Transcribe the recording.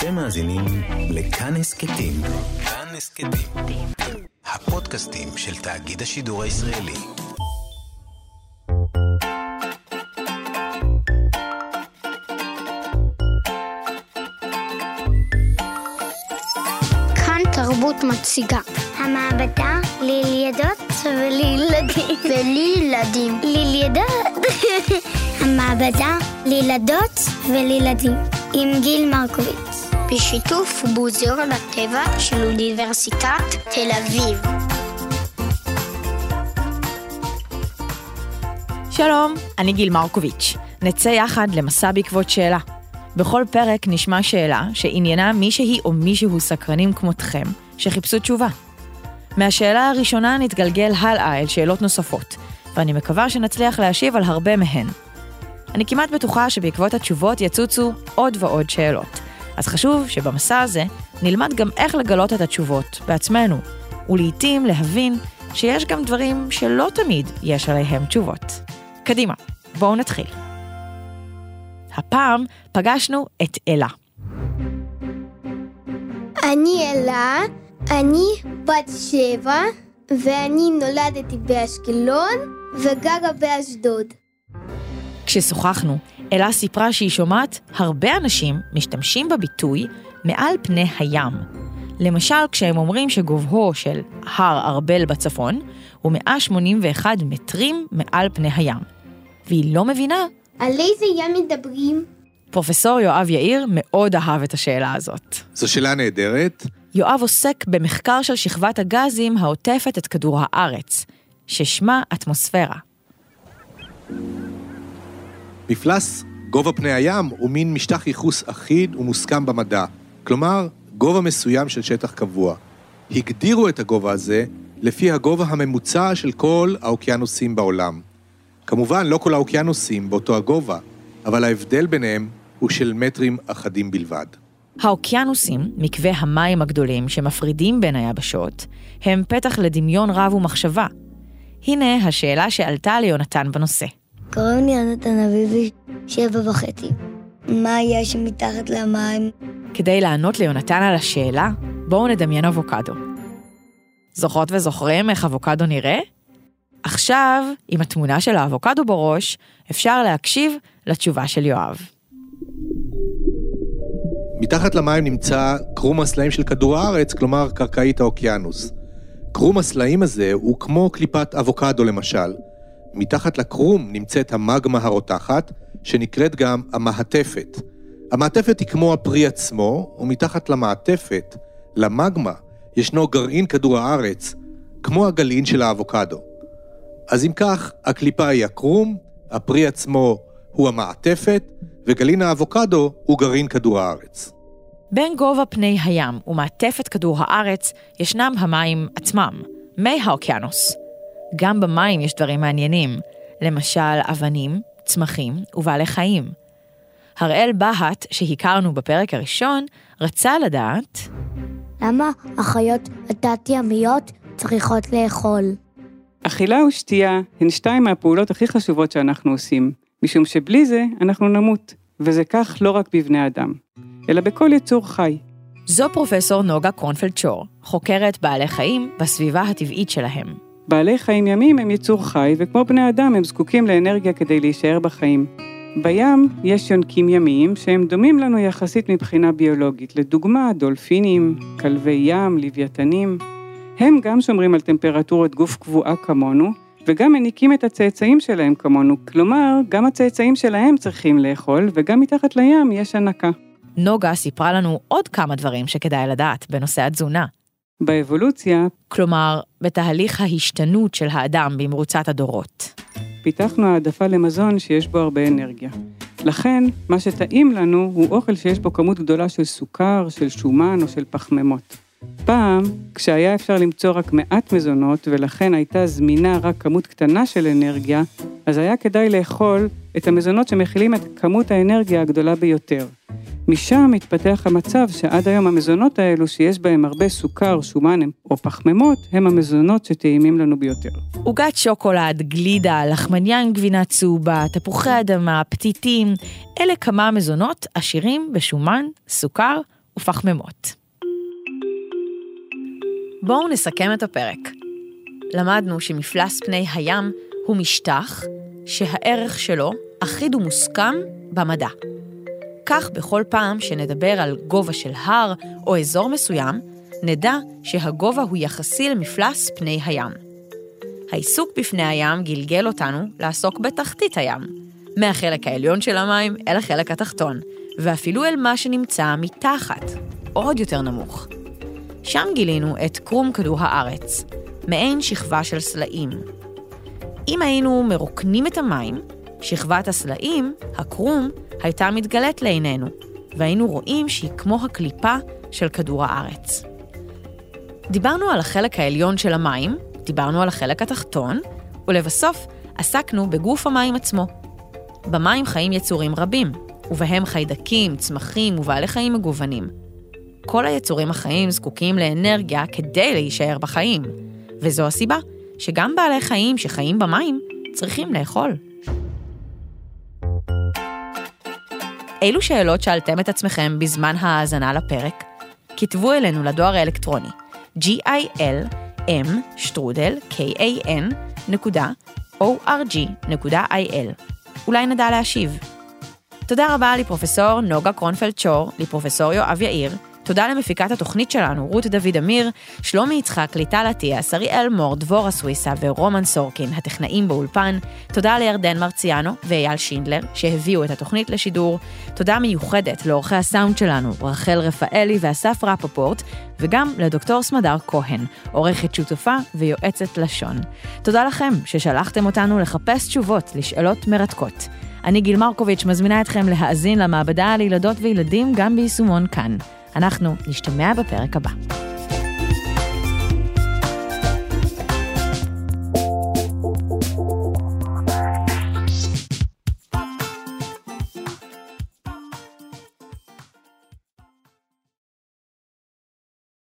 אתם מאזינים לכאן הסכתים. כאן הסכתים. הפודקאסטים של תאגיד השידור הישראלי. כאן תרבות מציגה. המעבדה לילדות ולילדים. ולילדים. לילדות. המעבדה לילדות ולילדים. עם גיל מרקוביץ. בשיתוף מוזיאון הטבע של אוניברסיטת תל אביב. שלום, אני גיל מרקוביץ'. נצא יחד למסע בעקבות שאלה. בכל פרק נשמע שאלה שעניינה מישהי או מישהו סקרנים כמותכם, שחיפשו תשובה. מהשאלה הראשונה נתגלגל הלאה אל שאלות נוספות, ואני מקווה שנצליח להשיב על הרבה מהן. אני כמעט בטוחה שבעקבות התשובות יצוצו עוד ועוד שאלות. אז חשוב שבמסע הזה נלמד גם איך לגלות את התשובות בעצמנו, ולעיתים להבין שיש גם דברים שלא תמיד יש עליהם תשובות. קדימה, בואו נתחיל. הפעם פגשנו את אלה. אני אלה, אני בת שבע, ואני נולדתי באשקלון וגרה באשדוד. כששוחחנו, אלה סיפרה שהיא שומעת הרבה אנשים משתמשים בביטוי מעל פני הים. למשל, כשהם אומרים שגובהו של הר ארבל בצפון הוא 181 מטרים מעל פני הים. והיא לא מבינה, על איזה ים מדברים? פרופסור יואב יאיר מאוד אהב את השאלה הזאת. זו שאלה נהדרת. יואב עוסק במחקר של שכבת הגזים העוטפת את כדור הארץ, ששמה אטמוספירה. מפלס גובה פני הים הוא מין משטח ייחוס אחיד ומוסכם במדע, כלומר, גובה מסוים של שטח קבוע. הגדירו את הגובה הזה לפי הגובה הממוצע של כל האוקיינוסים בעולם. כמובן, לא כל האוקיינוסים באותו הגובה, אבל ההבדל ביניהם הוא של מטרים אחדים בלבד. האוקיינוסים, מקווי המים הגדולים שמפרידים בין היבשות, הם פתח לדמיון רב ומחשבה. הנה השאלה שעלתה ליונתן בנושא. קוראים לי יונתן אביבי, שבע וחצי. מה יש מתחת למים? כדי לענות ליונתן על השאלה, בואו נדמיין אבוקדו. זוכרות וזוכרים איך אבוקדו נראה? עכשיו, עם התמונה של האבוקדו בראש, אפשר להקשיב לתשובה של יואב. מתחת למים נמצא קרום הסלעים של כדור הארץ, כלומר קרקעית האוקיינוס. קרום הסלעים הזה הוא כמו קליפת אבוקדו למשל. מתחת לקרום נמצאת המגמה הרותחת, שנקראת גם המעטפת. המעטפת היא כמו הפרי עצמו, ומתחת למעטפת, למגמה, ישנו גרעין כדור הארץ, כמו הגלעין של האבוקדו. אז אם כך, הקליפה היא הקרום, הפרי עצמו הוא המעטפת, וגלעין האבוקדו הוא גרעין כדור הארץ. בין גובה פני הים ומעטפת כדור הארץ ישנם המים עצמם, מי האוקיינוס. גם במים יש דברים מעניינים, למשל אבנים, צמחים ובעלי חיים. הראל בהט, שהכרנו בפרק הראשון, רצה לדעת למה החיות התת-ימיות צריכות לאכול? אכילה ושתייה הן שתיים מהפעולות הכי חשובות שאנחנו עושים, משום שבלי זה אנחנו נמות, וזה כך לא רק בבני אדם, אלא בכל יצור חי. זו פרופסור נוגה קרונפלד שור, חוקרת בעלי חיים בסביבה הטבעית שלהם. בעלי חיים ימים הם יצור חי, וכמו בני אדם הם זקוקים לאנרגיה כדי להישאר בחיים. בים יש יונקים ימיים שהם דומים לנו יחסית מבחינה ביולוגית, לדוגמה דולפינים, כלבי ים, לוויתנים. הם גם שומרים על טמפרטורת גוף קבועה כמונו, וגם מניקים את הצאצאים שלהם כמונו, כלומר, גם הצאצאים שלהם צריכים לאכול, וגם מתחת לים יש הנקה. נוגה סיפרה לנו עוד כמה דברים שכדאי לדעת בנושא התזונה. באבולוציה כלומר, בתהליך ההשתנות של האדם במרוצת הדורות. פיתחנו העדפה למזון שיש בו הרבה אנרגיה. לכן, מה שטעים לנו הוא אוכל שיש בו כמות גדולה של סוכר, של שומן או של פחמימות. פעם, כשהיה אפשר למצוא רק מעט מזונות ולכן הייתה זמינה רק כמות קטנה של אנרגיה, אז היה כדאי לאכול את המזונות שמכילים את כמות האנרגיה הגדולה ביותר. משם התפתח המצב שעד היום המזונות האלו שיש בהם הרבה סוכר, שומן או פחמימות, הם המזונות שטעימים לנו ביותר. עוגת שוקולד, גלידה, לחמניין גבינה צהובה, תפוחי אדמה, פתיתים, אלה כמה מזונות עשירים בשומן, סוכר ופחמימות. בואו נסכם את הפרק. למדנו שמפלס פני הים הוא משטח שהערך שלו אחיד ומוסכם במדע. כך בכל פעם שנדבר על גובה של הר או אזור מסוים, נדע שהגובה הוא יחסי למפלס פני הים. העיסוק בפני הים גלגל אותנו לעסוק בתחתית הים, מהחלק העליון של המים אל החלק התחתון, ואפילו אל מה שנמצא מתחת, עוד יותר נמוך. שם גילינו את קרום כדור הארץ, מעין שכבה של סלעים. אם היינו מרוקנים את המים, שכבת הסלעים, הקרום, הייתה מתגלית לעינינו, והיינו רואים שהיא כמו הקליפה של כדור הארץ. דיברנו על החלק העליון של המים, דיברנו על החלק התחתון, ולבסוף עסקנו בגוף המים עצמו. במים חיים יצורים רבים, ובהם חיידקים, צמחים ובעלי חיים מגוונים. כל היצורים החיים זקוקים לאנרגיה כדי להישאר בחיים, וזו הסיבה שגם בעלי חיים שחיים במים צריכים לאכול. אילו שאלות שאלתם את עצמכם בזמן ההאזנה לפרק? כתבו אלינו לדואר האלקטרוני gil m שטרודל kan נקודה org.il. אולי נדע להשיב. תודה רבה לפרופסור נוגה קרונפלד שור, לפרופסור יואב יאיר, תודה למפיקת התוכנית שלנו, רות דוד אמיר, שלומי יצחק, ליטל אטיאס, אריאל מור, דבורה סוויסה ורומן סורקין, הטכנאים באולפן. תודה לירדן מרציאנו ואייל שינדלר, שהביאו את התוכנית לשידור. תודה מיוחדת לעורכי הסאונד שלנו, רחל רפאלי ואסף רפפורט, וגם לדוקטור סמדר כהן, עורכת שותפה ויועצת לשון. תודה לכם ששלחתם אותנו לחפש תשובות לשאלות מרתקות. אני גיל מרקוביץ' מזמינה אתכם להאזין למעבדה לילדות וילדים גם ביישומון כאן. אנחנו נשתמע בפרק הבא.